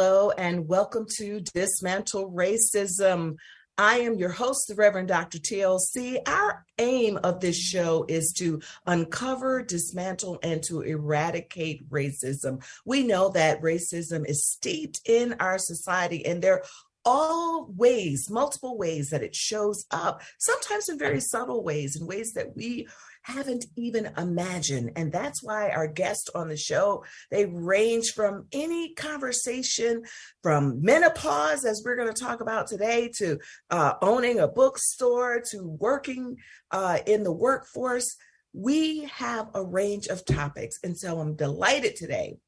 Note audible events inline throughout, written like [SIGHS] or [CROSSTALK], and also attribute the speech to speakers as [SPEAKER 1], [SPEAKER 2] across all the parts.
[SPEAKER 1] Hello, and welcome to Dismantle Racism. I am your host, the Reverend Dr. TLC. Our aim of this show is to uncover, dismantle, and to eradicate racism. We know that racism is steeped in our society, and there are all ways, multiple ways that it shows up, sometimes in very subtle ways, in ways that we haven't even imagined. And that's why our guests on the show, they range from any conversation from menopause, as we're going to talk about today, to uh, owning a bookstore, to working uh, in the workforce. We have a range of topics. And so I'm delighted today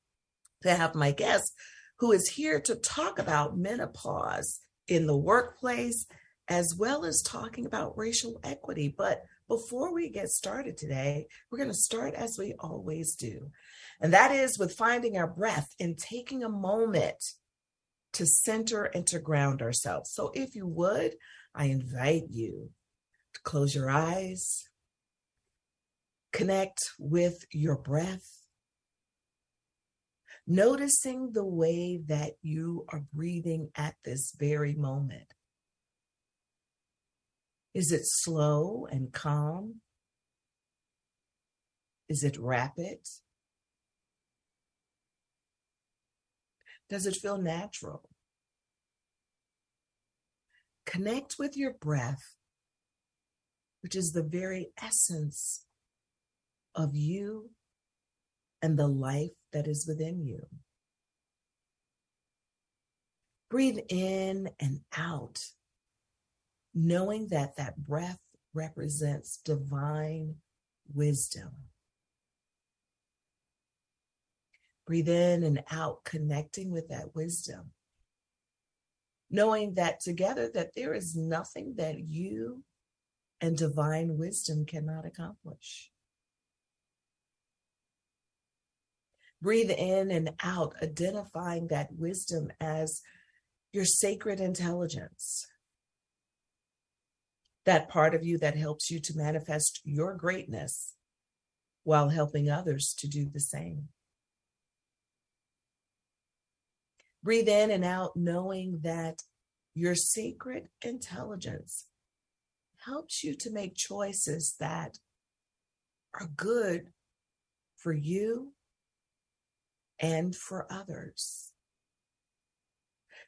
[SPEAKER 1] to have my guest who is here to talk about menopause in the workplace, as well as talking about racial equity. But before we get started today, we're going to start as we always do. And that is with finding our breath and taking a moment to center and to ground ourselves. So if you would, I invite you to close your eyes, connect with your breath, noticing the way that you are breathing at this very moment. Is it slow and calm? Is it rapid? Does it feel natural? Connect with your breath, which is the very essence of you and the life that is within you. Breathe in and out knowing that that breath represents divine wisdom. Breathe in and out, connecting with that wisdom. Knowing that together that there is nothing that you and divine wisdom cannot accomplish. Breathe in and out, identifying that wisdom as your sacred intelligence, that part of you that helps you to manifest your greatness while helping others to do the same. Breathe in and out, knowing that your secret intelligence helps you to make choices that are good for you and for others.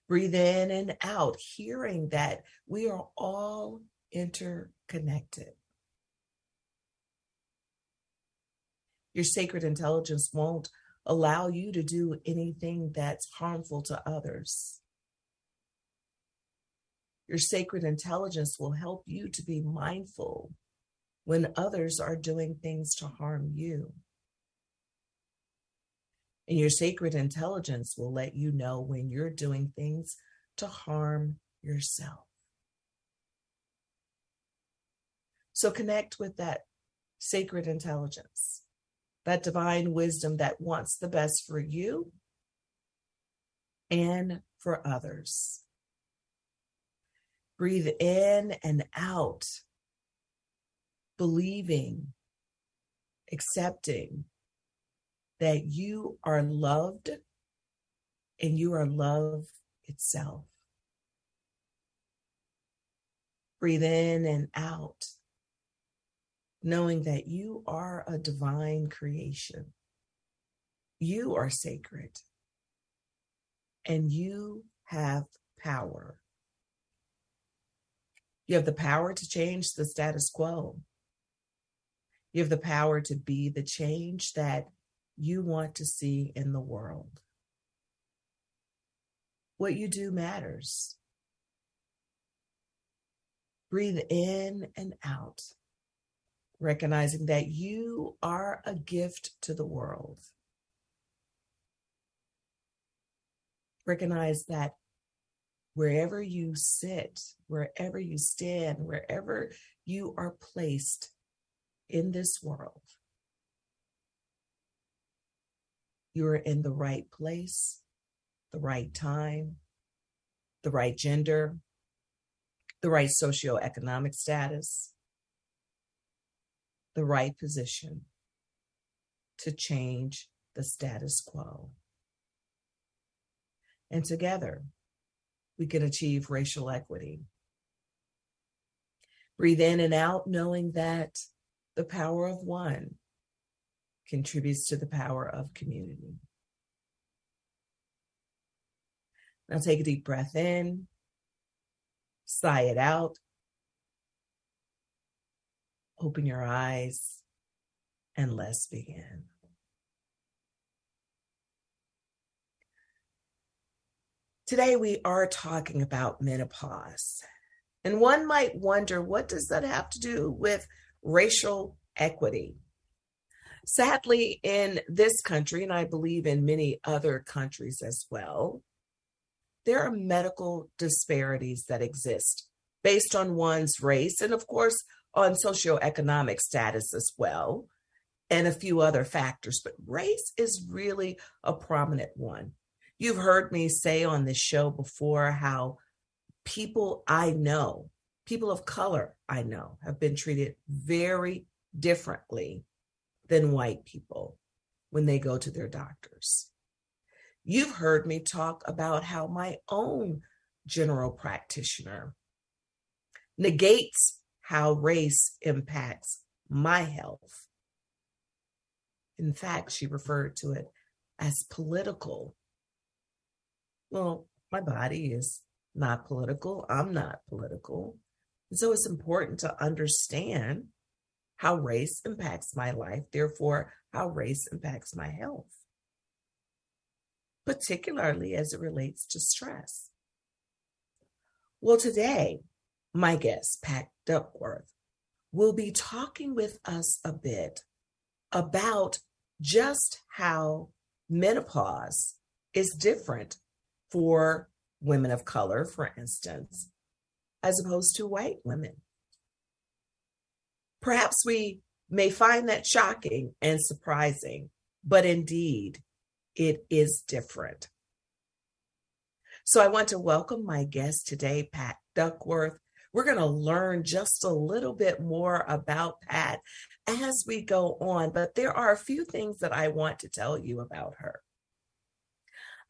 [SPEAKER 1] Breathe in and out, hearing that we are all interconnected. Your sacred intelligence won't allow you to do anything that's harmful to others. Your sacred intelligence will help you to be mindful when others are doing things to harm you. And your sacred intelligence will let you know when you're doing things to harm yourself. So connect with that sacred intelligence, that divine wisdom that wants the best for you and for others. Breathe in and out, believing, accepting that you are loved and you are love itself. Breathe in and out knowing that you are a divine creation. You are sacred and you have power. You have the power to change the status quo. You have the power to be the change that you want to see in the world. What you do matters. Breathe in and out recognizing that you are a gift to the world. Recognize that wherever you sit, wherever you stand, wherever you are placed in this world, you are in the right place, the right time, the right gender, the right socioeconomic status, the right position to change the status quo. And together, we can achieve racial equity. Breathe in and out, knowing that the power of one contributes to the power of community. Now take a deep breath in, sigh it out, open your eyes, and let's begin. Today, we are talking about menopause. And one might wonder what does that have to do with racial equity? Sadly, in this country, and I believe in many other countries as well, there are medical disparities that exist based on one's race and, of course, on socioeconomic status as well, and a few other factors. But race is really a prominent one. You've heard me say on this show before how people I know, people of color I know, have been treated very differently than white people when they go to their doctors. You've heard me talk about how my own general practitioner negates how race impacts my health. In fact, she referred to it as political well, my body is not political. I'm not political. And so it's important to understand how race impacts my life, therefore, how race impacts my health, particularly as it relates to stress. Well, today, my guest, Pat Duckworth, will be talking with us a bit about just how menopause is different for women of color, for instance, as opposed to white women. Perhaps we may find that shocking and surprising, but indeed, it is different. So I want to welcome my guest today, Pat Duckworth. We're going to learn just a little bit more about Pat as we go on, but there are a few things that I want to tell you about her.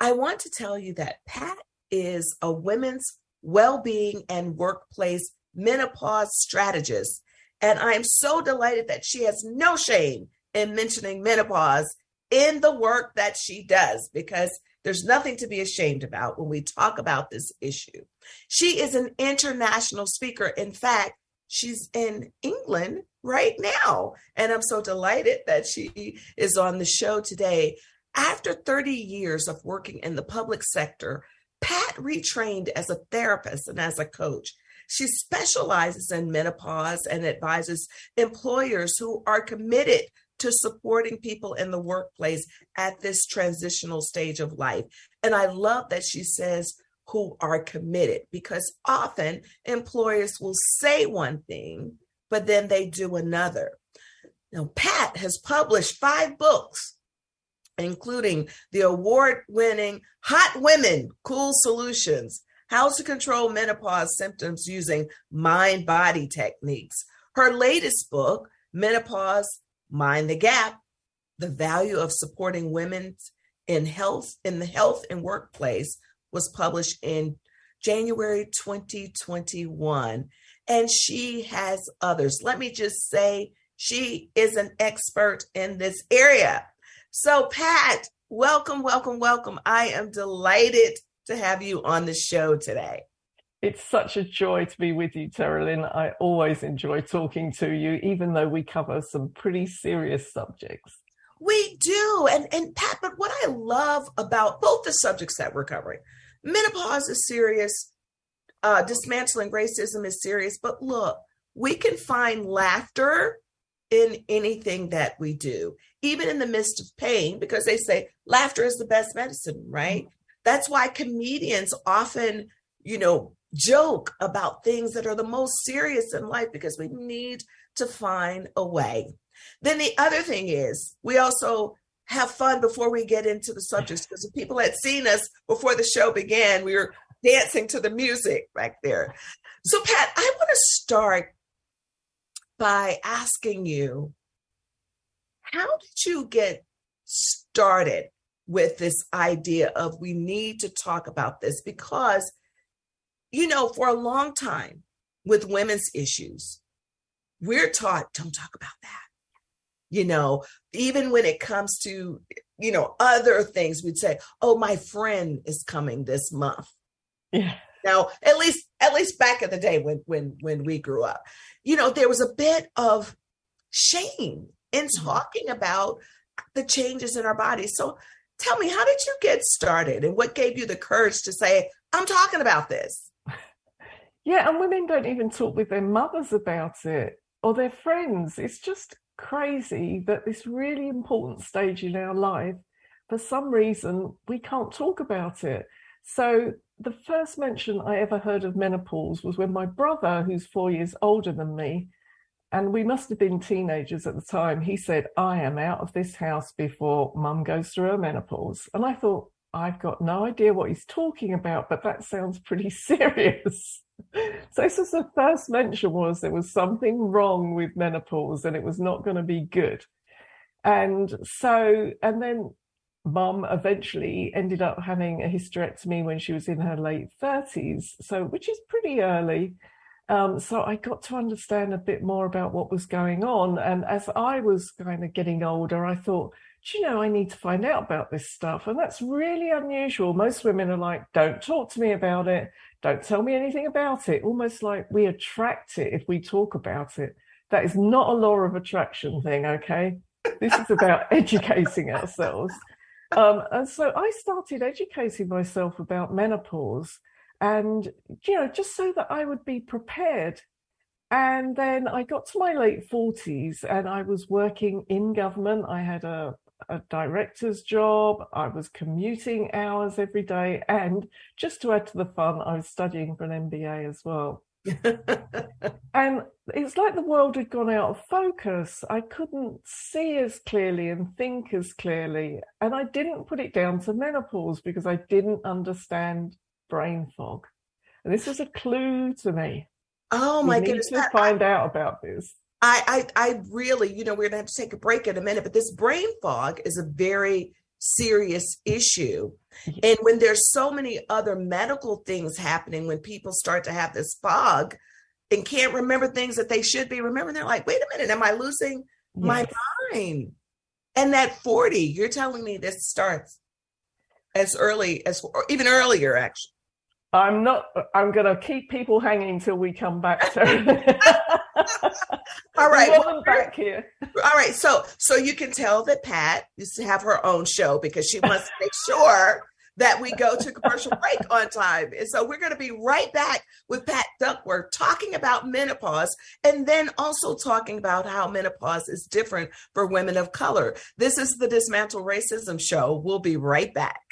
[SPEAKER 1] I want to tell you that Pat is a women's well being and workplace menopause strategist. And I am so delighted that she has no shame in mentioning menopause in the work that she does because there's nothing to be ashamed about when we talk about this issue. She is an international speaker. In fact, she's in England right now. And I'm so delighted that she is on the show today. After 30 years of working in the public sector, Pat retrained as a therapist and as a coach. She specializes in menopause and advises employers who are committed to supporting people in the workplace at this transitional stage of life. And I love that she says, who are committed, because often employers will say one thing, but then they do another. Now, Pat has published five books including the award winning Hot Women Cool Solutions How to Control Menopause Symptoms Using Mind Body Techniques. Her latest book, Menopause Mind the Gap The Value of Supporting Women in Health in the Health and Workplace, was published in January 2021. And she has others. Let me just say, she is an expert in this area. So, Pat, welcome, welcome, welcome. I am delighted to have you on the show today.
[SPEAKER 2] It's such a joy to be with you, Terilyn. I always enjoy talking to you, even though we cover some pretty serious subjects.
[SPEAKER 1] We do. And, and Pat, but what I love about both the subjects that we're covering, menopause is serious, uh, dismantling racism is serious, but look, we can find laughter in anything that we do, even in the midst of pain, because they say laughter is the best medicine, right? That's why comedians often, you know, joke about things that are the most serious in life because we need to find a way. Then the other thing is, we also have fun before we get into the subjects because if people had seen us before the show began, we were dancing to the music back there. So, Pat, I want to start by asking you, how did you get started with this idea of we need to talk about this because, you know, for a long time with women's issues, we're taught don't talk about that. You know, even when it comes to, you know, other things, we'd say, oh, my friend is coming this month.
[SPEAKER 2] Yeah.
[SPEAKER 1] Now, at least, at least back in the day when when when we grew up, you know, there was a bit of shame in mm-hmm. talking about the changes in our bodies. So tell me, how did you get started and what gave you the courage to say, I'm talking about this?
[SPEAKER 2] Yeah, and women don't even talk with their mothers about it or their friends. It's just crazy that this really important stage in our life, for some reason, we can't talk about it. So the first mention I ever heard of menopause was when my brother, who's four years older than me, and we must have been teenagers at the time, he said, I am out of this house before mum goes through her menopause. And I thought, I've got no idea what he's talking about, but that sounds pretty [LAUGHS] serious. [LAUGHS] so this was the first mention was there was something wrong with menopause and it was not going to be good. And so, and then mum eventually ended up having a hysterectomy when she was in her late 30s, so which is pretty early. Um, so I got to understand a bit more about what was going on. And as I was kind of getting older, I thought, do you know, I need to find out about this stuff. And that's really unusual. Most women are like, don't talk to me about it. Don't tell me anything about it. Almost like we attract it if we talk about it. That is not a law of attraction thing, okay? This is about [LAUGHS] educating ourselves. Um, and so I started educating myself about menopause and, you know, just so that I would be prepared. And then I got to my late 40s and I was working in government. I had a, a director's job. I was commuting hours every day. And just to add to the fun, I was studying for an MBA as well. [LAUGHS] and it's like the world had gone out of focus. I couldn't see as clearly and think as clearly. And I didn't put it down to menopause because I didn't understand brain fog. And this was a clue to me.
[SPEAKER 1] Oh my goodness.
[SPEAKER 2] To find I, out about this.
[SPEAKER 1] I, I I really, you know, we're gonna have to take a break in a minute, but this brain fog is a very serious issue. And when there's so many other medical things happening, when people start to have this fog and can't remember things that they should be remembering, they're like, wait a minute, am I losing yes. my mind? And that 40, you're telling me this starts as early as, or even earlier, actually.
[SPEAKER 2] I'm not, I'm going to keep people hanging until we come back to [LAUGHS] [LAUGHS]
[SPEAKER 1] All right.
[SPEAKER 2] Well, back here.
[SPEAKER 1] All right. So, so you can tell that Pat used to have her own show because she wants to make sure that we go to commercial break on time. And so we're going to be right back with Pat Duckworth talking about menopause and then also talking about how menopause is different for women of color. This is the Dismantle Racism Show. We'll be right back.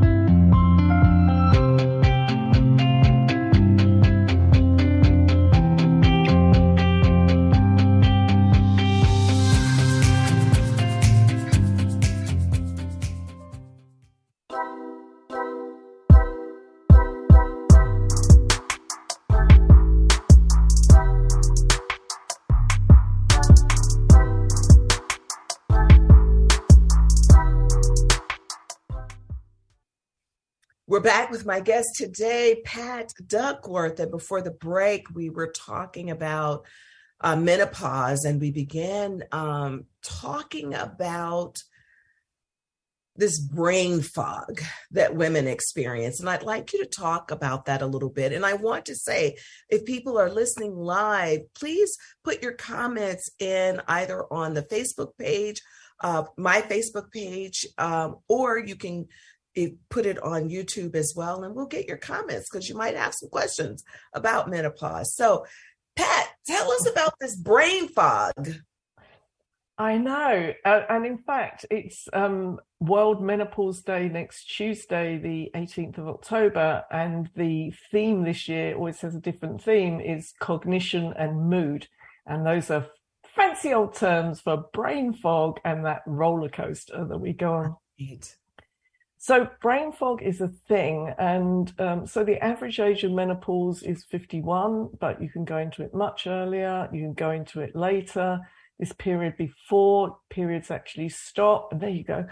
[SPEAKER 1] Back with my guest today, Pat Duckworth. And before the break, we were talking about uh, menopause and we began um, talking about this brain fog that women experience. And I'd like you to talk about that a little bit. And I want to say, if people are listening live, please put your comments in either on the Facebook page, uh, my Facebook page, um, or you can put it on YouTube as well, and we'll get your comments because you might have some questions about menopause. So, Pat, tell us about this brain fog.
[SPEAKER 2] I know, and in fact, it's um, World Menopause Day next Tuesday, the 18th of October, and the theme this year always has a different theme: is cognition and mood, and those are fancy old terms for brain fog and that roller coaster that we go on. Right. So brain fog is a thing, and um, so the average age of menopause is 51, but you can go into it much earlier. You can go into it later. This period before periods actually stop, and there you go.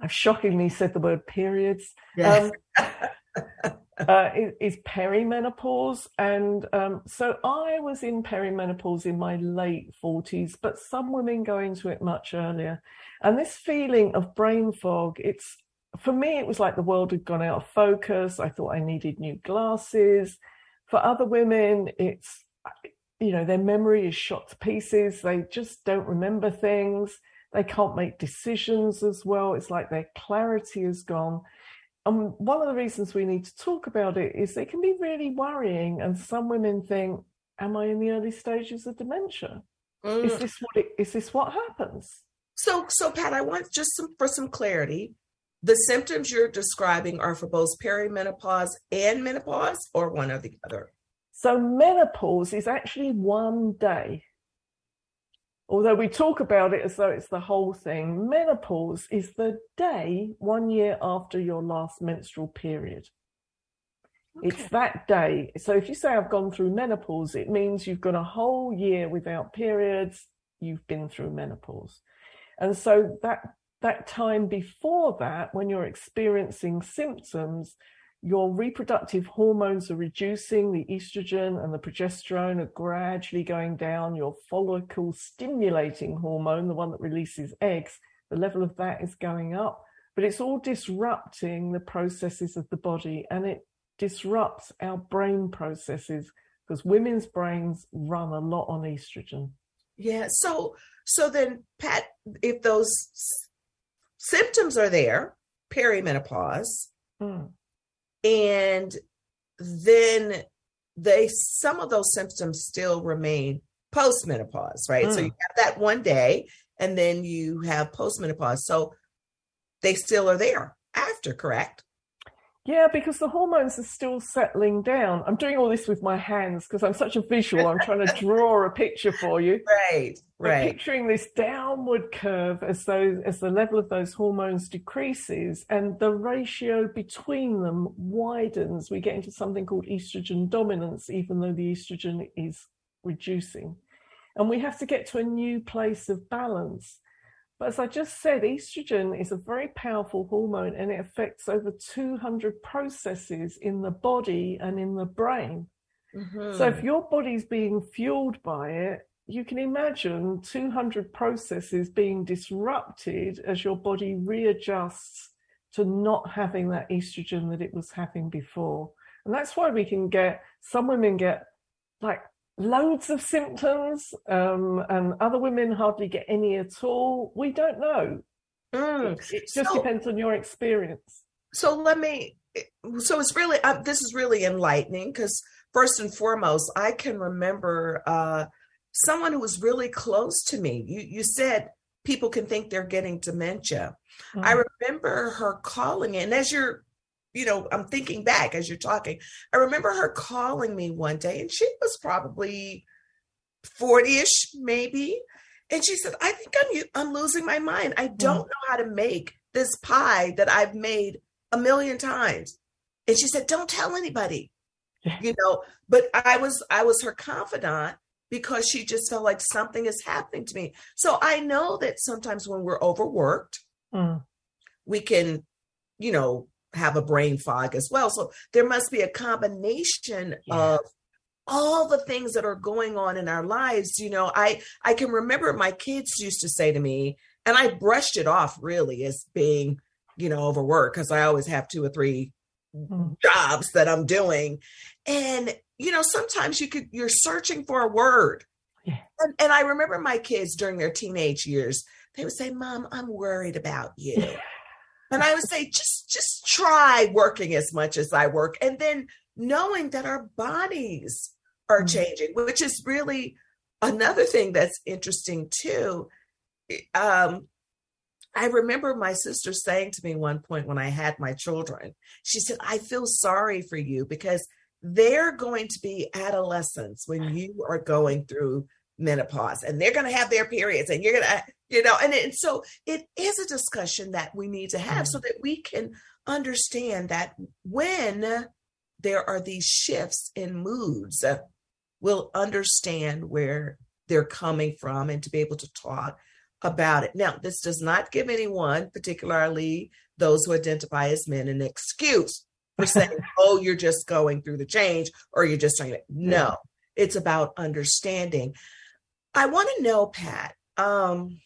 [SPEAKER 2] I've shockingly said the word periods. Yeah. Um, [LAUGHS] uh, is, is, perimenopause, and um, so I was in perimenopause in my late 40s, but some women go into it much earlier. And this feeling of brain fog, it's for me, it was like the world had gone out of focus. I thought I needed new glasses. For other women, it's, you know, their memory is shot to pieces. They just don't remember things. They can't make decisions as well. It's like their clarity is gone. And one of the reasons we need to talk about it is it can be really worrying. And some women think, Am I in the early stages of dementia? Mm. Is this what it, is this what happens?
[SPEAKER 1] So, so Pat, I want just some for some clarity the symptoms you're describing are for both perimenopause and menopause or one or the other?
[SPEAKER 2] So, menopause is actually one day. Although we talk about it as though it's the whole thing, menopause is the day one year after your last menstrual period. Okay. It's that day. So, if you say I've gone through menopause, it means you've gone a whole year without periods, you've been through menopause. And so that that time before that, when you're experiencing symptoms, your reproductive hormones are reducing, the estrogen and the progesterone are gradually going down, your follicle stimulating hormone, the one that releases eggs, the level of that is going up, but it's all disrupting the processes of the body and it disrupts our brain processes because women's brains run a lot on estrogen.
[SPEAKER 1] Yeah. So so then Pat, if those symptoms are there, perimenopause, mm. and then they some of those symptoms still remain postmenopause, right? Mm. So you have that one day, and then you have postmenopause. So they still are there after, correct?
[SPEAKER 2] Yeah, because the hormones are still settling down. I'm doing all this with my hands because I'm such a visual. I'm trying to draw a picture for you. [LAUGHS]
[SPEAKER 1] Right, right.
[SPEAKER 2] picturing this downward curve as though as the level of those hormones decreases and the ratio between them widens. We get into something called estrogen dominance, even though the estrogen is reducing. And we have to get to a new place of balance. But as I just said, estrogen is a very powerful hormone and it affects over 200 processes in the body and in the brain. Mm-hmm. So if your body's being fueled by it, you can imagine 200 processes being disrupted as your body readjusts to not having that estrogen that it was having before. And that's why we can get some women get like loads of symptoms, um, and other women hardly get any at all. We don't know. Mm. It, just so, depends on your experience.
[SPEAKER 1] So let me. So it's really uh, this is really enlightening because first and foremost, I can remember uh, someone who was really close to me. You you said people can think they're getting dementia. Mm. I remember her calling, and as you're you know, I'm thinking back as you're talking. I remember her calling me one day, and she was probably 40 ish, maybe. And she said, I think I'm, I'm losing my mind. I don't mm. know how to make this pie that I've made a million times. And she said, Don't tell anybody. you know, but I was I was her confidant because she just felt like something is happening to me. So I know that sometimes when we're overworked, mm. we can, you know, have a brain fog as well. So there must be a combination
[SPEAKER 2] Yeah.
[SPEAKER 1] of all the things that are going on in our lives. You know, I I can remember my kids used to say to me, and I brushed it off really as being, you know, overwork because I always have two or three
[SPEAKER 2] Mm.
[SPEAKER 1] jobs that I'm doing. And you know, sometimes you could you're searching for a word.
[SPEAKER 2] Yeah.
[SPEAKER 1] And, and I remember my kids during their teenage years, they would say, Mom, I'm worried about you. And I would say, just just try working as much as I work. And then knowing that our bodies are
[SPEAKER 2] Mm.
[SPEAKER 1] changing, which is really another thing that's interesting too. Um, I remember my sister saying to me one point when I had my children, she said, I feel sorry for you because they're going to be adolescents when [SIGHS] you are going through menopause and they're going to have their periods and you're going to, you know, and, and so it is a discussion that we need to have so that we can understand that when there are these shifts in moods, uh, we'll understand where they're coming from and to be able to talk about it. Now, this does not give anyone, particularly those who identify as men, an excuse for [LAUGHS] saying, oh, you're just going through the change or you're just saying, no, it's about understanding. I want to know, Pat, um,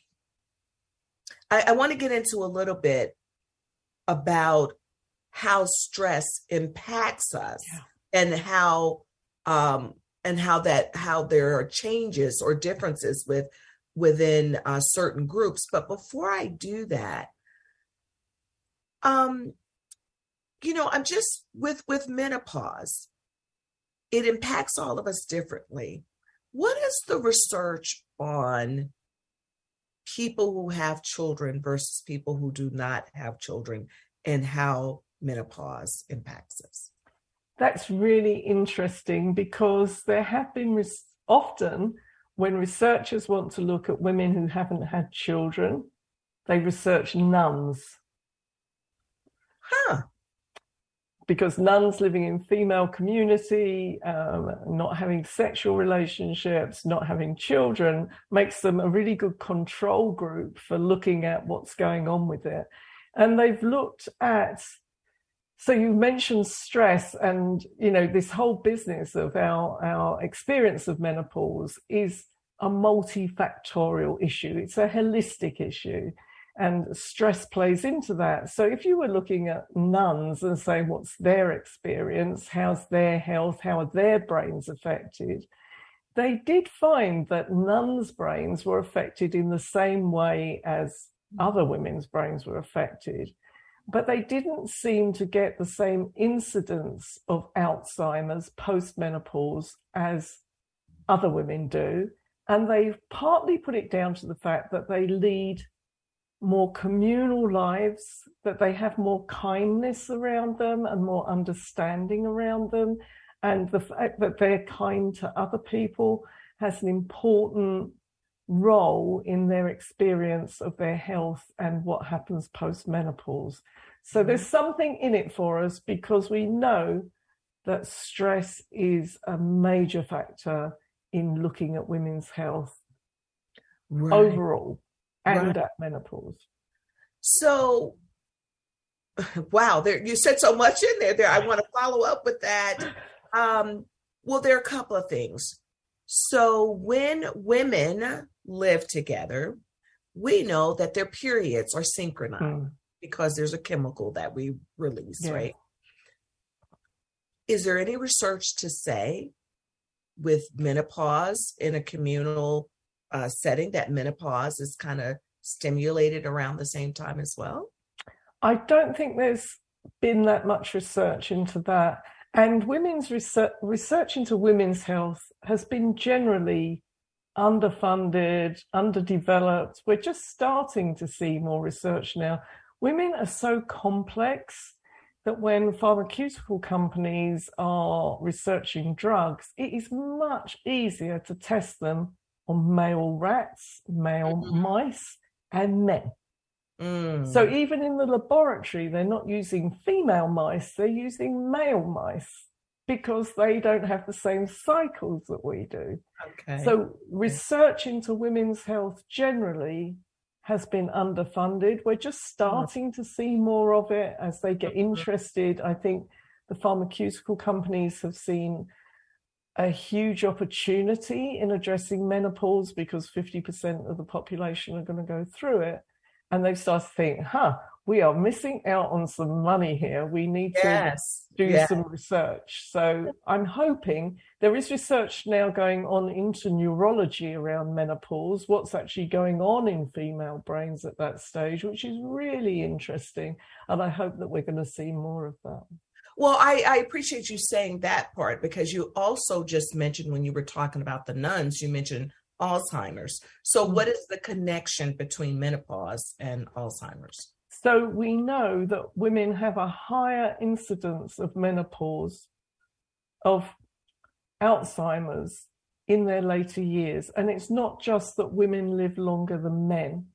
[SPEAKER 1] I, I want to get into a little bit about how stress impacts us
[SPEAKER 2] Yeah.
[SPEAKER 1] and how um and how that how there are changes or differences with within uh, certain groups but before i do that um you know i'm just with with menopause it impacts all of us differently what is the research on people who have children versus people who do not have children and how menopause impacts us?
[SPEAKER 2] That's really interesting because there have been res- often when researchers want to look at women who haven't had children, they research nuns.
[SPEAKER 1] Huh
[SPEAKER 2] because nuns living in female community, um, not having sexual relationships, not having children, makes them a really good control group for looking at what's going on with it. And they've looked at, so you mentioned stress, and you know this whole business of our our experience of menopause is a multifactorial issue. It's a holistic issue and stress plays into that. So if you were looking at nuns and saying what's their experience, how's their health, how are their brains affected, they did find that nuns' brains were affected in the same way as other women's brains were affected. But they didn't seem to get the same incidence of Alzheimer's post-menopause as other women do. And they partly put it down to the fact that they lead more communal lives, that they have more kindness around them and more understanding around them. And the fact that they're kind to other people has an important role in their experience of their health and what happens post menopause. So there's mm-hmm. something in it for us because we know that stress is a major factor in looking at women's health
[SPEAKER 1] right
[SPEAKER 2] overall and
[SPEAKER 1] Right.
[SPEAKER 2] at menopause.
[SPEAKER 1] So, wow, there you said so much in there. There, I want to follow up with that. Um, well, there are a couple of things. So, when women live together, we know that their periods are synchronized
[SPEAKER 2] Mm.
[SPEAKER 1] because there's a chemical that we release,
[SPEAKER 2] Yeah.
[SPEAKER 1] right? Is there any research to say with menopause in a communal uh, setting that menopause is kind of stimulated around the same time as well?
[SPEAKER 2] I don't think there's been that much research into that. And women's research, research into women's health has been generally underfunded, underdeveloped. We're just starting to see more research now. Women are so complex that when pharmaceutical companies are researching drugs, it is much easier to test them on male rats, male
[SPEAKER 1] Mhm.
[SPEAKER 2] mice, and men.
[SPEAKER 1] Mm.
[SPEAKER 2] So even in the laboratory, they're not using female mice, they're using male mice because they don't have the same cycles that we do.
[SPEAKER 1] okay.
[SPEAKER 2] So research into women's health generally has been underfunded. We're just starting to see more of it as they get interested. I think the pharmaceutical companies have seen a huge opportunity in addressing menopause because 50% of the population are going to go through it. And they start to think, huh, we are missing out on some money here. We need yes. to do yes. some research. So I'm hoping there is research now going on into neurology around menopause, what's actually going on in female brains at that stage, which is really interesting. And I hope that we're going to see more of that.
[SPEAKER 1] Well, I, I, appreciate you saying that part because you also just mentioned when you were talking about the nuns, you mentioned Alzheimer's. So, mm-hmm. what is the connection between menopause and Alzheimer's?
[SPEAKER 2] So, we know that women have a higher incidence of menopause, of Alzheimer's in their later years. And it's not just that women live longer than men,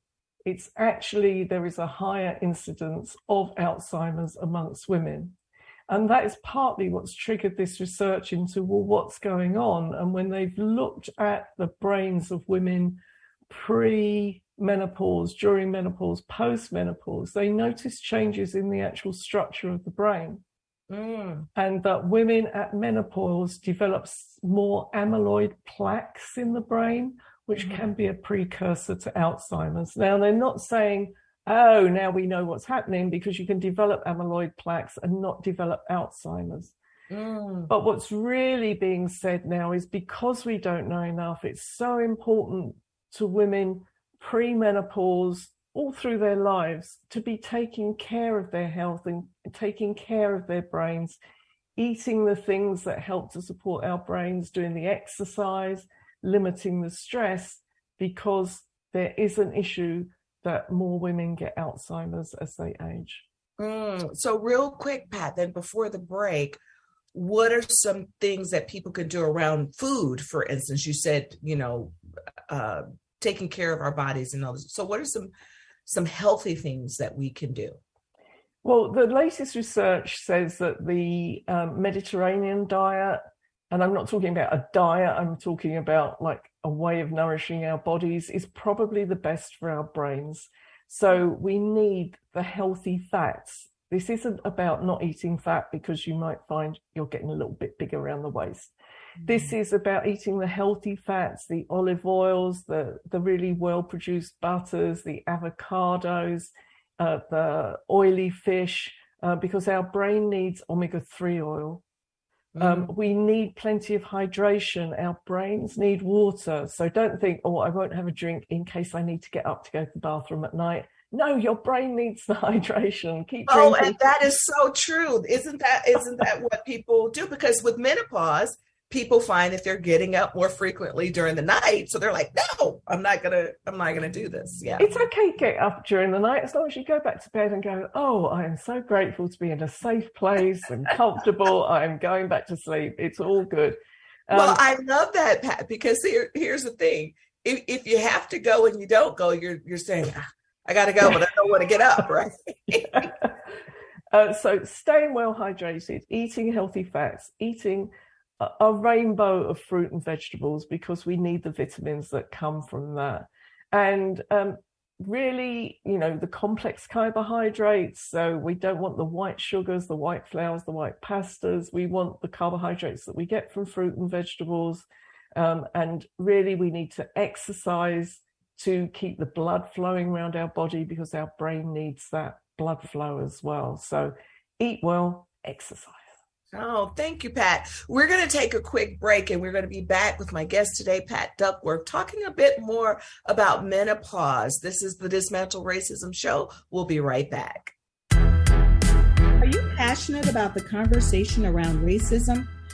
[SPEAKER 2] it's actually there is a higher incidence of Alzheimer's amongst women. And that is partly what's triggered this research into, well, what's going on? And when they've looked at the brains of women pre menopause, during menopause, post menopause, they notice changes in the actual structure of the brain. Mm. And that women at menopause develop more amyloid plaques in the brain, which mm. can be a precursor to Alzheimer's. Now, they're not saying oh, now we know what's happening because you can develop amyloid plaques and not develop Alzheimer's. Mm. But what's really being said now is because we don't know enough, it's so important to women pre-menopause all through their lives to be taking care of their health and taking care of their brains, eating the things that help to support our brains, doing the exercise, limiting the stress, because there is an issue that more women get Alzheimer's as they age.
[SPEAKER 1] Mm. So, real quick, Pat, then before the break, what are some things that people can do around food? For instance, you said, you know, uh, taking care of our bodies and all this. So, what are some some healthy things that we can do?
[SPEAKER 2] Well, the latest research says that the um, Mediterranean diet, and I'm not talking about a diet, I'm talking about like a way of nourishing our bodies is probably the best for our brains. So we need the healthy fats. This isn't about not eating fat because you might find you're getting a little bit bigger around the waist. Mm-hmm. This is about eating the healthy fats, the olive oils, the, the really well produced butters, the avocados, uh, the oily fish, uh, because our brain needs omega 3 oil. Um, mm. we need plenty of hydration. Our brains need water. So don't think, oh, I won't have a drink in case I need to get up to go to the bathroom at night. No, your brain needs the [LAUGHS] hydration. Keep
[SPEAKER 1] oh, drinking. Oh, and that is so true. Isn't that isn't that what people do? Because with menopause, people find that they're getting up more frequently during the night. So they're like no i'm not gonna i'm not gonna do this. Yeah.
[SPEAKER 2] It's okay to get up during the night as long as you go back to bed and go oh i am so grateful to be in a safe place and comfortable. [LAUGHS] I'm going back to sleep. It's all good.
[SPEAKER 1] Um, well i love that pat because here, here's the thing. If, if you have to go and you don't go you're you're saying ah, i gotta go but i don't want to get up right? Yeah. [LAUGHS]
[SPEAKER 2] uh, so staying well hydrated eating healthy fats eating a rainbow of fruit and vegetables because we need the vitamins that come from that. And um, really, you know, the complex carbohydrates. So we don't want the white sugars, the white flours, the white pastas. We want the carbohydrates that we get from fruit and vegetables. Um, and really, we need to exercise to keep the blood flowing around our body because our brain needs that blood flow as well. So eat well, exercise.
[SPEAKER 1] Oh, thank you, Pat. We're going to take a quick break and we're going to be back with my guest today, Pat Duckworth, talking a bit more about menopause. This is the Dismantle Racism Show. We'll be right back.
[SPEAKER 3] Are you passionate about the conversation around racism?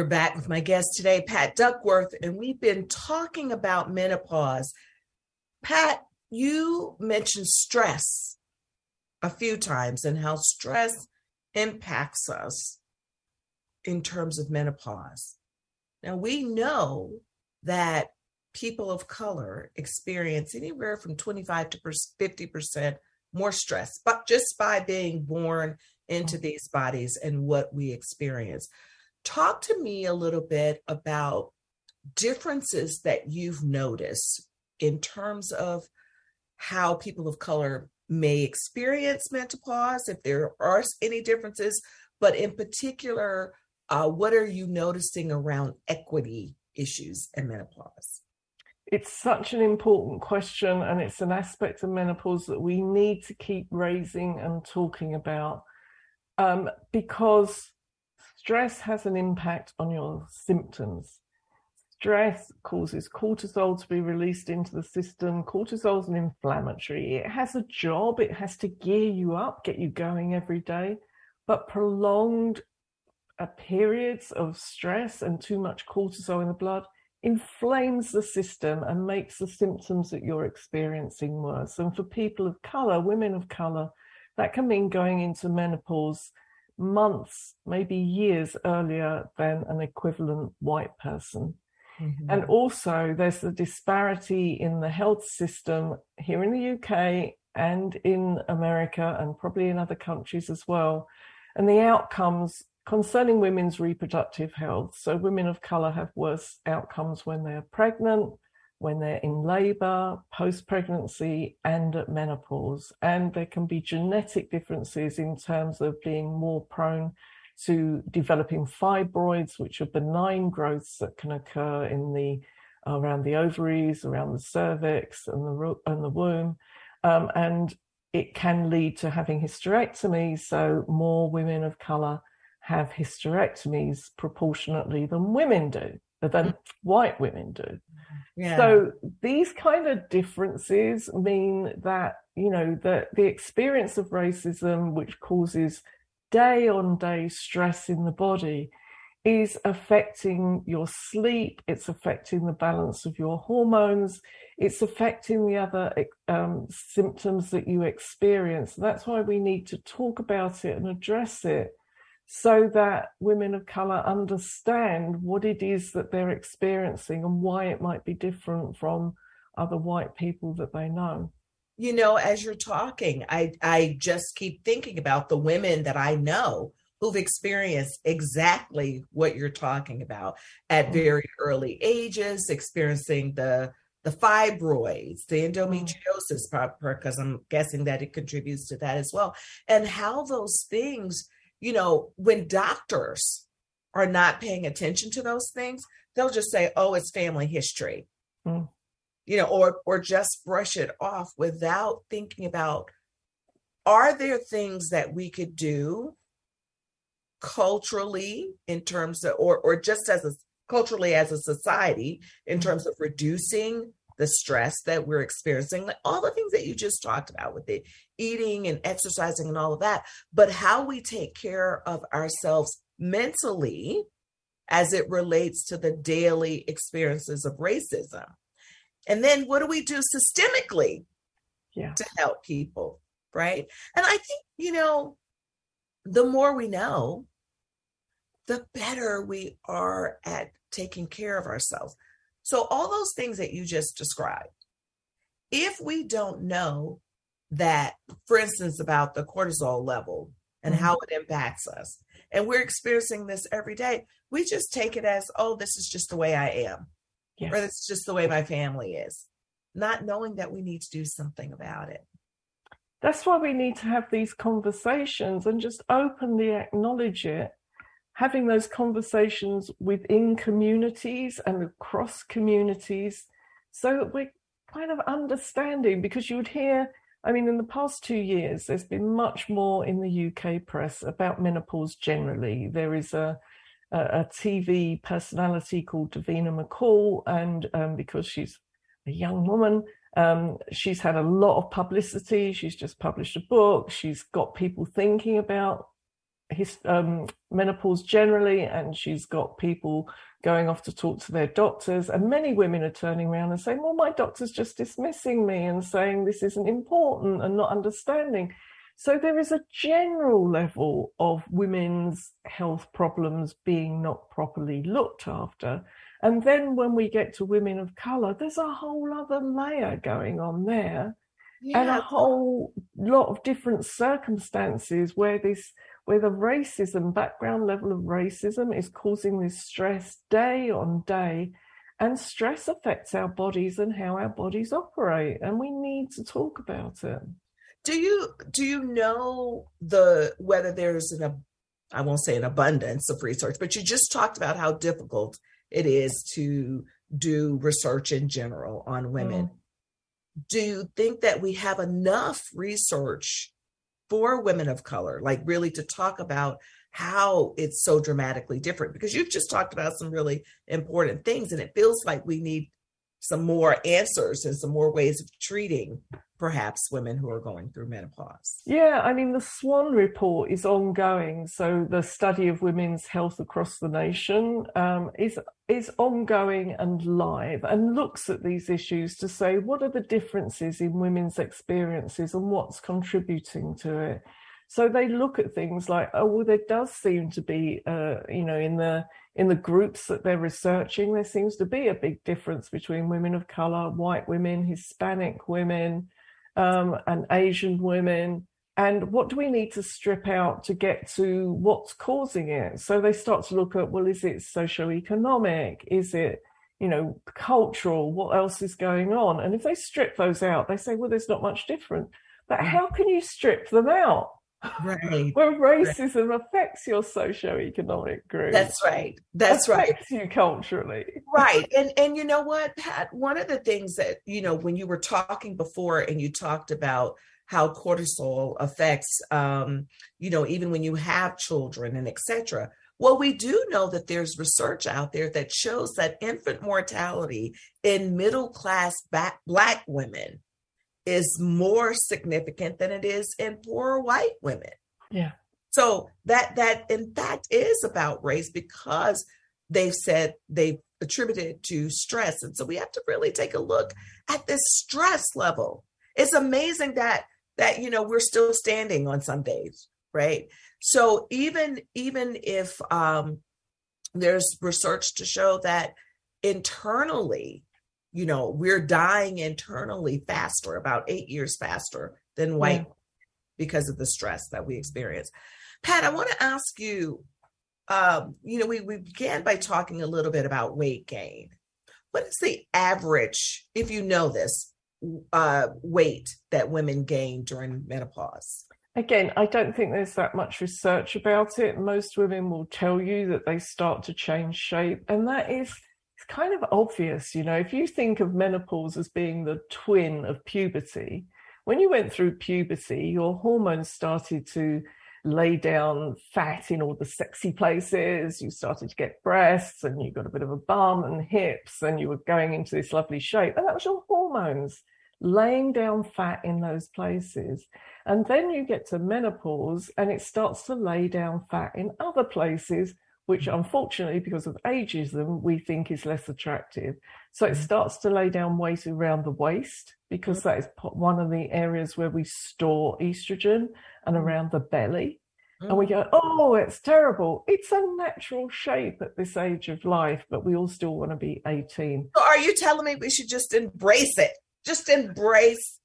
[SPEAKER 1] We're back with my guest today, Pat Duckworth, and we've been talking about menopause. Pat, you mentioned stress a few times and how stress impacts us in terms of menopause. Now, we know that people of color experience anywhere from 25 to 50% more stress, but just by being born into these bodies and what we experience. Talk to me a little bit about differences that you've noticed in terms of how people of color may experience menopause, if there are any differences, but in particular, uh, what are you noticing around equity issues and menopause?
[SPEAKER 2] It's such an important question, and it's an aspect of menopause that we need to keep raising and talking about um, because Stress has an impact on your symptoms. Stress causes cortisol to be released into the system. Cortisol is an inflammatory. It has a job, it has to gear you up, get you going every day. But prolonged uh, periods of stress and too much cortisol in the blood inflames the system and makes the symptoms that you're experiencing worse. And for people of color, women of color, that can mean going into menopause months, maybe years earlier than an equivalent white person. Mm-hmm. And also, there's the disparity in the health system here in the UK and in America, and probably in other countries as well. And the outcomes concerning women's reproductive health. So, women of colour have worse outcomes when they're pregnant, when they're in labor, post pregnancy, and at menopause. And there can be genetic differences in terms of being more prone to developing fibroids, which are benign growths that can occur in the around the ovaries, around the cervix, and the and the womb, um, and it can lead to having hysterectomies. So more women of color have hysterectomies proportionately than women do, than white women do. Yeah. So these kind of differences mean that, you know, the, the experience of racism, which causes day on day stress in the body, is affecting your sleep, it's affecting the balance of your hormones, it's affecting the other um, symptoms that you experience. That's why we need to talk about it and address it so that women of color understand what it is that they're experiencing and why it might be different from other white people that they know
[SPEAKER 1] you know as you're talking i i just keep thinking about the women that i know who've experienced exactly what you're talking about at mm. very early ages experiencing the the fibroids the mm. endometriosis because i'm guessing that it contributes to that as well and how those things you know, when doctors are not paying attention to those things, they'll just say, "Oh, it's family history," mm. you know, or or just brush it off without thinking about are there things that we could do culturally in terms of or or just as a culturally as a society in terms of reducing the stress that we're experiencing, like all the things that you just talked about with the eating and exercising and all of that, but how we take care of ourselves mentally as it relates to the daily experiences of racism. And then what do we do systemically
[SPEAKER 2] yeah.
[SPEAKER 1] to help people? Right. And I think, you know, the more we know, the better we are at taking care of ourselves. So, all those things that you just described, if we don't know that, for instance, about the cortisol level and mm-hmm. how it impacts us, and we're experiencing this every day, we just take it as, oh, this is just the way I am, yes. or this is just the way my family is, not knowing that we need to do something about it.
[SPEAKER 2] That's why we need to have these conversations and just openly acknowledge it having those conversations within communities and across communities so that we're kind of understanding because you would hear I mean, in the past two years, there's been much more in the UK press about menopause generally. There is a, a, a TV personality called Davina McCall, and um, because she's a young woman, um, she's had a lot of publicity. She's just published a book. She's got people thinking about his um, menopause generally, and she's got people going off to talk to their doctors. And many women are turning around and saying, Well, my doctor's just dismissing me and saying this isn't important and not understanding. So there is a general level of women's health problems being not properly looked after. And then when we get to women of colour, there's a whole other layer going on there. Yeah. And a whole lot of different circumstances where this where the racism, background level of racism, is causing this stress day on day. And stress affects our bodies and how our bodies operate. And we need to talk about it.
[SPEAKER 1] Do you do you know the whether there's an I won't say an abundance of research, but you just talked about how difficult it is to do research in general on women. Mm. Do you think that we have enough research for women of color, like really to talk about how it's so dramatically different because you've just talked about some really important things and it feels like we need some more answers and some more ways of treating perhaps women who are going through menopause.
[SPEAKER 2] Yeah, I mean, the SWAN report is ongoing. So the study of women's health across the nation um, is is ongoing and live, and looks at these issues to say what are the differences in women's experiences and what's contributing to it. So they look at things like, oh, well, there does seem to be, uh, you know, in the in the groups that they're researching, there seems to be a big difference between women of color, white women, Hispanic women, um, and Asian women. And what do we need to strip out to get to what's causing it? So they start to look at, well, is it socioeconomic? Is it, you know, cultural? What else is going on? And if they strip those out, they say, well, there's not much different. But mm. how can you strip them out?
[SPEAKER 1] Right.
[SPEAKER 2] Where racism right. affects your socioeconomic group.
[SPEAKER 1] That's right. That's affects
[SPEAKER 2] right. you culturally.
[SPEAKER 1] Right. And and you know what, Pat, one of the things that, you know, when you were talking before and you talked about how cortisol affects um, you know, even when you have children and etc. Well, we do know that there's research out there that shows that infant mortality in middle class black women is more significant than it is in poor white women.
[SPEAKER 2] Yeah.
[SPEAKER 1] So that that in fact is about race because they've said they've attributed to stress. And so we have to really take a look at this stress level. It's amazing that that you know we're still standing on some days, right? So even even if um there's research to show that internally you know, we're dying internally faster, about eight years faster than white yeah. because of the stress that we experience. Pat, I want to ask you, um, you know, we, we began by talking a little bit about weight gain. What is the average, if you know this, uh, weight that women gain during menopause?
[SPEAKER 2] Again, I don't think there's that much research about it. Most women will tell you that they start to change shape, and that is kind of obvious, you know, if you think of menopause as being the twin of puberty, when you went through puberty, your hormones started to lay down fat in all the sexy places. You started to get breasts and you got a bit of a bum and hips and you were going into this lovely shape. And that was your hormones laying down fat in those places. And then you get to menopause and it starts to lay down fat in other places, which unfortunately, because of ageism, we think is less attractive. So it mm. starts to lay down weight around the waist because mm. that is one of the areas where we store estrogen and mm. around the belly. And we go, oh, it's terrible. It's a natural shape at this age of life, but we all still want to be 18.
[SPEAKER 1] So are you telling me we should just embrace it? Just embrace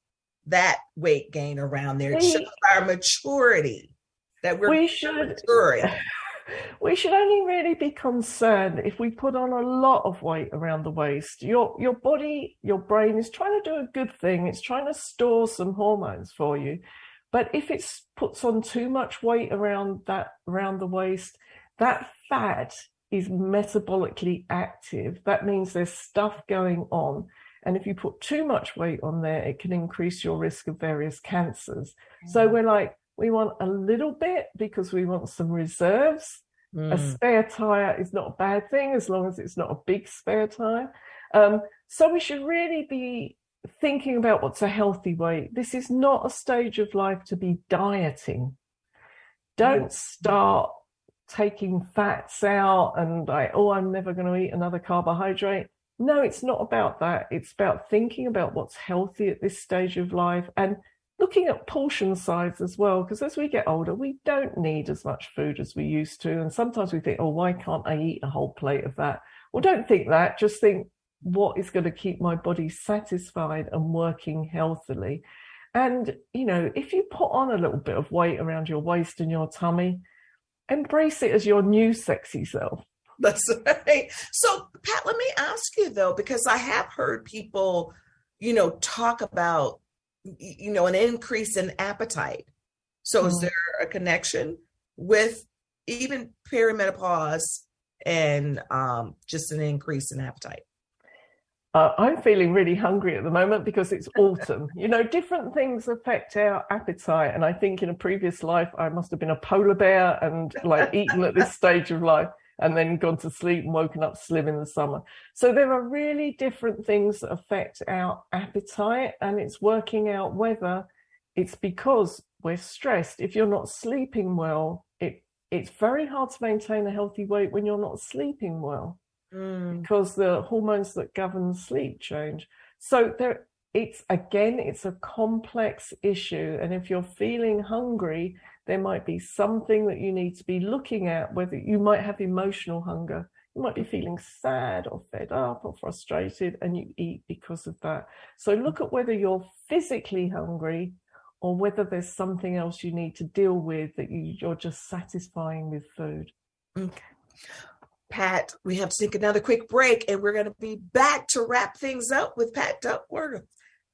[SPEAKER 1] that weight gain around there. It shows our maturity that we're
[SPEAKER 2] we should
[SPEAKER 1] maturing. [LAUGHS]
[SPEAKER 2] we should only really be concerned if we put on a lot of weight around the waist. Your your body, your brain is trying to do a good thing. It's trying to store some hormones for you. But if it puts on too much weight around that around the waist, that fat is metabolically active. That means there's stuff going on. And if you put too much weight on there, it can increase your risk of various cancers. So mm-hmm. we're like, we want a little bit because we want some reserves. A
[SPEAKER 1] Mm.
[SPEAKER 2] spare tire is not a bad thing as long as it's not a big spare tire. Um, so we should really be thinking about what's a healthy weight. This is not a stage of life to be dieting. Don't start taking fats out and like, oh, I'm never going to eat another carbohydrate. No, it's not about that. It's about thinking about what's healthy at this stage of life and looking at portion size as well. Because as we get older, we don't need as much food as we used to. And sometimes we think, oh, why can't I eat a whole plate of that? Well, don't think that. Just think, what is going to keep my body satisfied and working healthily? And, you know, if you put on a little bit of weight around your waist and your tummy, embrace it as your new sexy self. [LAUGHS]
[SPEAKER 1] That's right. So, Pat, let me ask you though, because I have heard people, you know, talk about, you know, an increase in appetite. So, is
[SPEAKER 2] Mm.
[SPEAKER 1] there a connection with even perimenopause and um, just an increase in appetite?
[SPEAKER 2] Uh, I'm feeling really hungry at the moment because it's [LAUGHS] autumn. you know, different things affect our appetite. And I think in a previous life, I must have been a polar bear and like eaten at this stage of life and then gone to sleep and woken up slim in the summer. So there are really different things that affect our appetite. And it's working out whether it's because we're stressed. If you're not sleeping well, it, it's very hard to maintain a healthy weight when you're not sleeping well
[SPEAKER 1] Mm.
[SPEAKER 2] because the hormones that govern sleep change. So there, it's again, it's a complex issue. And if you're feeling hungry, there might be something that you need to be looking at, whether you might have emotional hunger. You might be feeling sad or fed up or frustrated, and you eat because of that. So look at whether you're physically hungry or whether there's something else you need to deal with that you, you're just satisfying with food.
[SPEAKER 1] Okay. Pat, we have to take another quick break and we're going to be back to wrap things up with Pat Duckworth.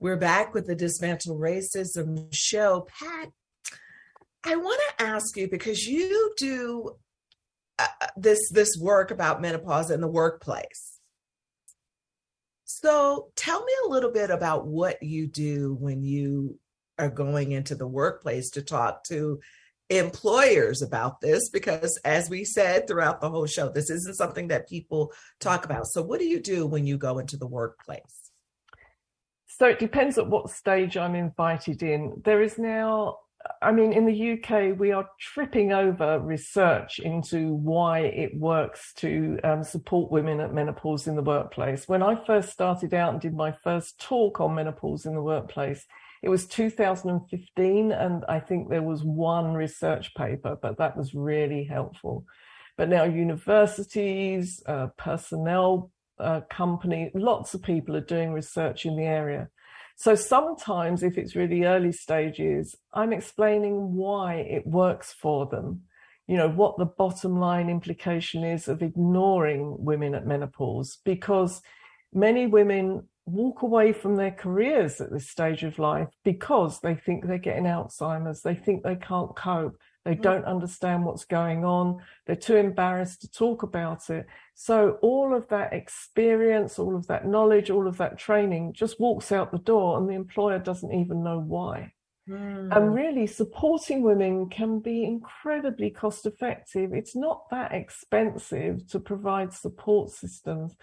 [SPEAKER 1] We're back with the Dismantle Racism show. Pat, I want to ask you because you do uh, this this work about menopause in the workplace. So, tell me a little bit about what you do when you are going into the workplace to talk to employers about this because as we said throughout the whole show this isn't something that people talk about. So, what do you do when you go into the workplace?
[SPEAKER 2] So it depends at what stage I'm invited in. There is now, I mean, in the UK, we are tripping over research into why it works to um, support women at menopause in the workplace. When I first started out and did my first talk on menopause in the workplace, it was 2015, and I think there was one research paper, but that was really helpful. But now universities, uh, personnel uh, company, lots of people are doing research in the area. So sometimes, if it's really early stages, I'm explaining why it works for them. You know, what the bottom line implication is of ignoring women at menopause, because many women walk away from their careers at this stage of life because they think they're getting Alzheimer's, they think they can't cope, they mm. don't understand what's going on. They're too embarrassed to talk about it. So all of that experience, all of that knowledge, all of that training just walks out the door and the employer doesn't even know why. Mm. And really supporting women can be incredibly cost effective. It's not that expensive to provide support systems.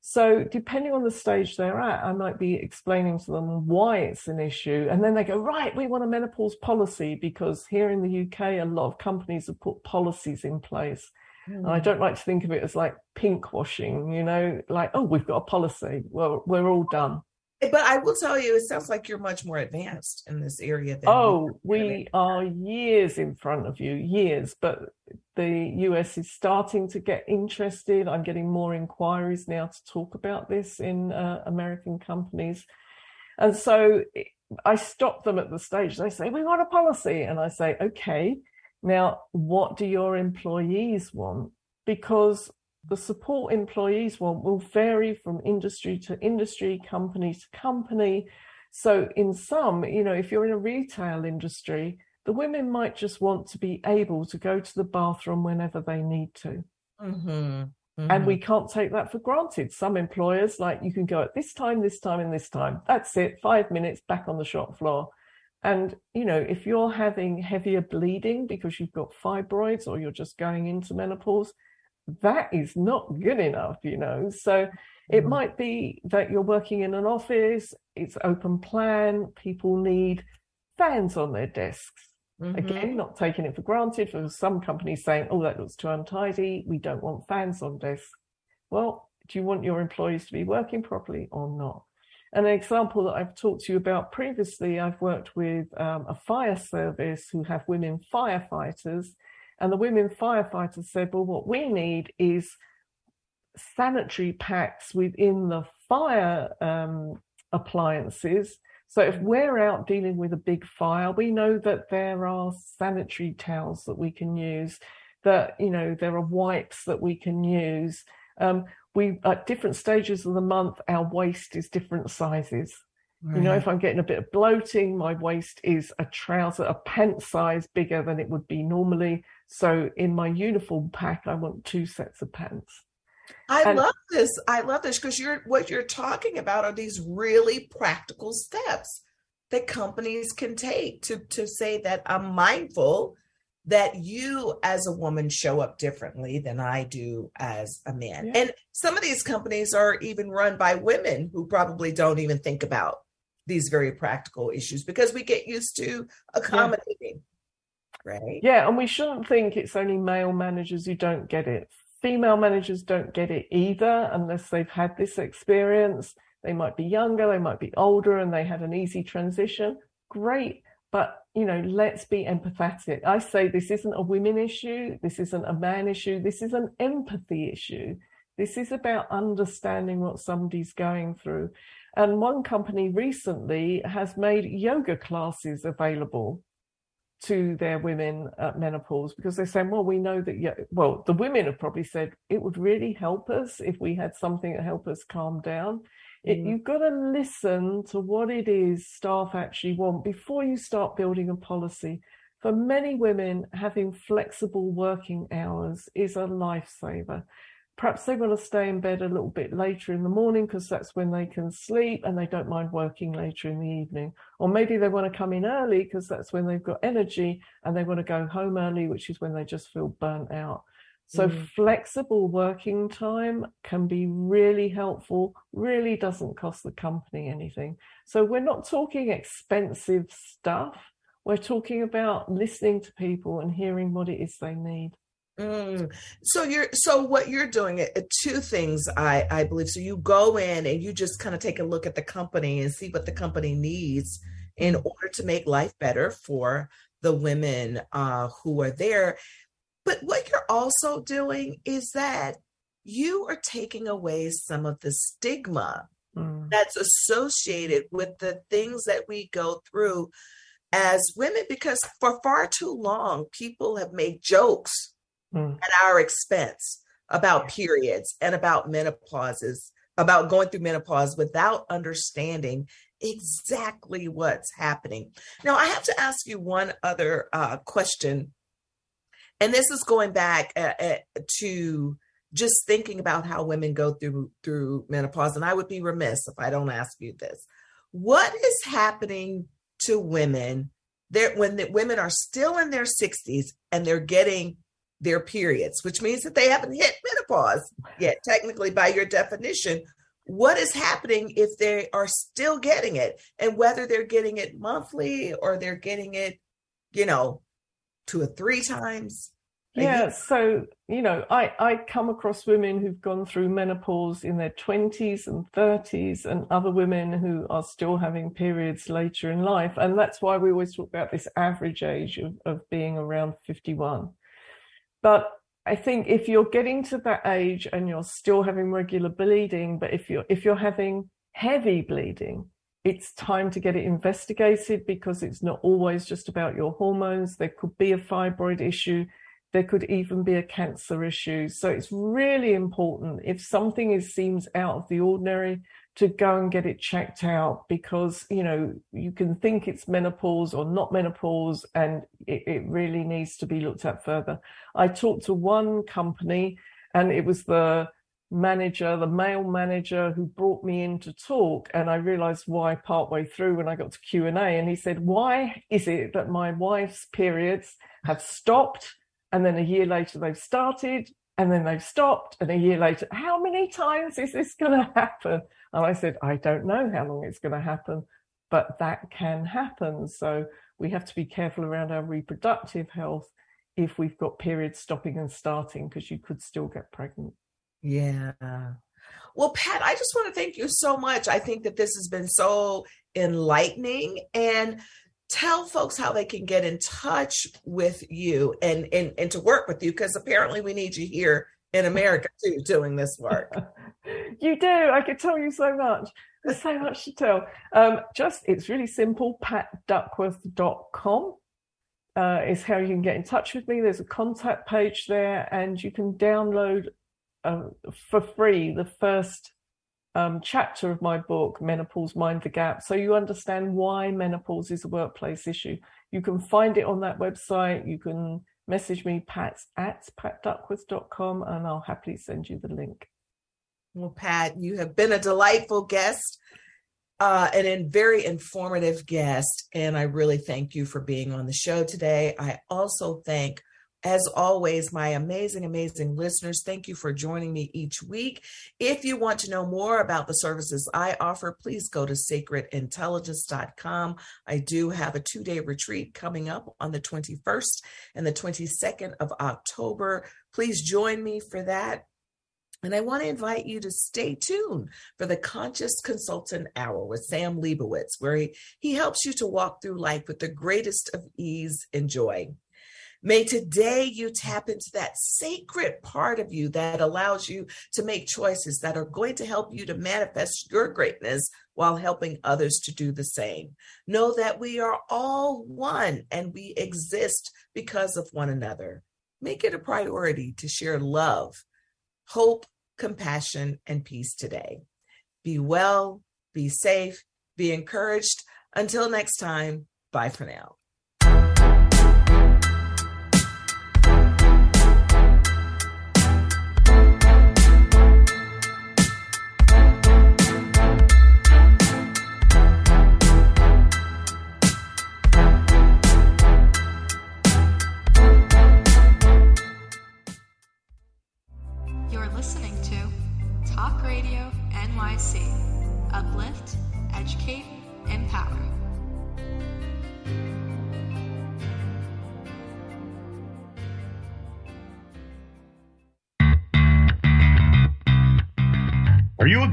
[SPEAKER 2] So, depending on the stage they're at, I might be explaining to them why it's an issue. And then they go, right, we want a menopause policy because here in the UK, a lot of companies have put policies in place. Mm. And I hmm. don't like to think of it as like pink washing, you know, like, oh, we've got a policy. Well, we're all done.
[SPEAKER 1] But I will tell you, it sounds like you're much more advanced in this area. Than
[SPEAKER 2] oh, we are years in front of you, years. But the US is starting to get interested. I'm getting more inquiries now to talk about this in uh, American companies. And so I stop them at the stage. They say, We want a policy. And I say, Okay, now what do your employees want? Because the support employees want will vary from industry to industry, company to company. So, in some, you know, if you're in a retail industry, the women might just want to be able to go to the bathroom whenever they need to. Mm-hmm. Mm-hmm. And we can't take that for granted. Some employers, like, you can go at this time, this time, and this time. That's it, five minutes back on the shop floor. And, you know, if you're having heavier bleeding because you've got fibroids or you're just going into menopause, that is not good enough, you know. So it mm. might be that you're working in an office, it's open plan, people need fans on their desks. Mm-hmm. Again, not taking it for granted for some companies saying, oh, that looks too untidy. We don't want fans on desks. Well, do you want your employees to be working properly or not? An example that I've talked to you about previously, I've worked with um, a fire service who have women firefighters and the women firefighters said, well, what we need is sanitary packs within the fire um, appliances. So if we're out dealing with a big fire, we know that there are sanitary towels that we can use, that, you know, there are wipes that we can use. Um, we, at different stages of the month, our waist is different sizes. Right. You know, if I'm getting a bit of bloating, my waist is a trouser, a pant size bigger than it would be normally. So in my uniform pack, I want two sets of pants.
[SPEAKER 1] I and, love this. I love this because you're what you're talking about are these really practical steps that companies can take to to say that I'm mindful that you as a woman show up differently than I do as a man. Yeah. And some of these companies are even run by women who probably don't even think about these very practical issues because we get used to accommodating. Yeah. Right.
[SPEAKER 2] Yeah, and we shouldn't think it's only male managers who don't get it. Female managers don't get it either unless they've had this experience. they might be younger, they might be older, and they had an easy transition. Great. But, you know, let's be empathetic. I say this isn't a women issue. This isn't a man issue. This is an empathy issue. This is about understanding what somebody's going through. And one company recently has made yoga classes available to their women at menopause because they're saying, well, we know that, well, the women have probably said it would really help us if we had something to help us calm down. It, mm. You've got to listen to what it is staff actually want before you start building a policy. For many women, having flexible working hours is a lifesaver perhaps they want to stay in bed a little bit later in the morning because that's when they can sleep and they don't mind working later in the evening. Or maybe they want to come in early because that's when they've got energy and they want to go home early, which is when they just feel burnt out. So mm. flexible working time can be really helpful, really doesn't cost the company anything. So we're not talking expensive stuff. We're talking about listening to people and hearing what it is they need.
[SPEAKER 1] Mm. So you're so what you're doing two things I I believe. So you go in and you just kind of take a look at the company and see what the company needs in order to make life better for the women uh, who are there. But what you're also doing is that you are taking away some of the stigma mm. that's associated with the things that we go through as women because for far too long people have made jokes mm. at our expense about periods and about menopauses, about going through menopause without understanding exactly what's happening. Now, I have to ask you one other uh, question, and this is going back uh, uh, to just thinking about how women go through through menopause. And I would be remiss if I don't ask you this: What is happening to women there when the women are still in their 60s and they're getting their periods, which means that they haven't hit menopause yet, technically, by your definition. What is happening if they are still getting it, and whether they're getting it monthly or they're getting it, you know, two or three times?
[SPEAKER 2] Yeah, so you know, I I come across women who've gone through menopause in their twenties and thirties, and other women who are still having periods later in life, and that's why we always talk about this average age of, of being around fifty one. But I think if you're getting to that age and you're still having regular bleeding, but if you're if you're having heavy bleeding, it's time to get it investigated because it's not always just about your hormones. There could be a fibroid issue. There could even be a cancer issue. So it's really important if something is seems out of the ordinary to go and get it checked out because you know you can think it's menopause or not menopause and it, it, really needs to be looked at further. I talked to one company and it was the manager the male manager who brought me in to talk and i realized why partway through when i got to q&a and he said why is it that my wife's periods have stopped and then a year later they've started and then they've stopped and a year later how many times is this going to happen and I said, I don't know how long it's going to happen, but that can happen. So we have to be careful around our reproductive health if we've got periods stopping and starting, because you could still get pregnant.
[SPEAKER 1] Yeah. Well, Pat, I just want to thank you so much. I think that this has been so enlightening and tell folks how they can get in touch with you and and, and to work with you because apparently we need you here in America too doing this work. [LAUGHS]
[SPEAKER 2] you do. I could tell you so much. There's so much to tell. Um, just it's really simple. patduckworth.com uh, is how you can get in touch with me. There's a contact page there, and you can download uh, for free the first um, chapter of my book, Menopause Mind the Gap, so you understand why menopause is a workplace issue. You can find it on that website. You can message me, pat at patduckworth.com, and I'll happily send you the link.
[SPEAKER 1] Well, Pat, you have been a delightful guest uh, and a very informative guest. And I really thank you for being on the show today. I also thank as always, my amazing, amazing listeners, thank you for joining me each week. If you want to know more about the services I offer, please go to sacredintelligence.com. I do have a two day retreat coming up on the 21st and the 22nd of October. Please join me for that. And I want to invite you to stay tuned for the Conscious Consultant Hour with Sam Leibowitz, where he, he helps you to walk through life with the greatest of ease and joy. May today you tap into that sacred part of you that allows you to make choices that are going to help you to manifest your greatness while helping others to do the same. Know that we are all one and we exist because of one another. Make it a priority to share love, hope, compassion, and peace today. Be well, be safe, be encouraged. Until next time, bye for now.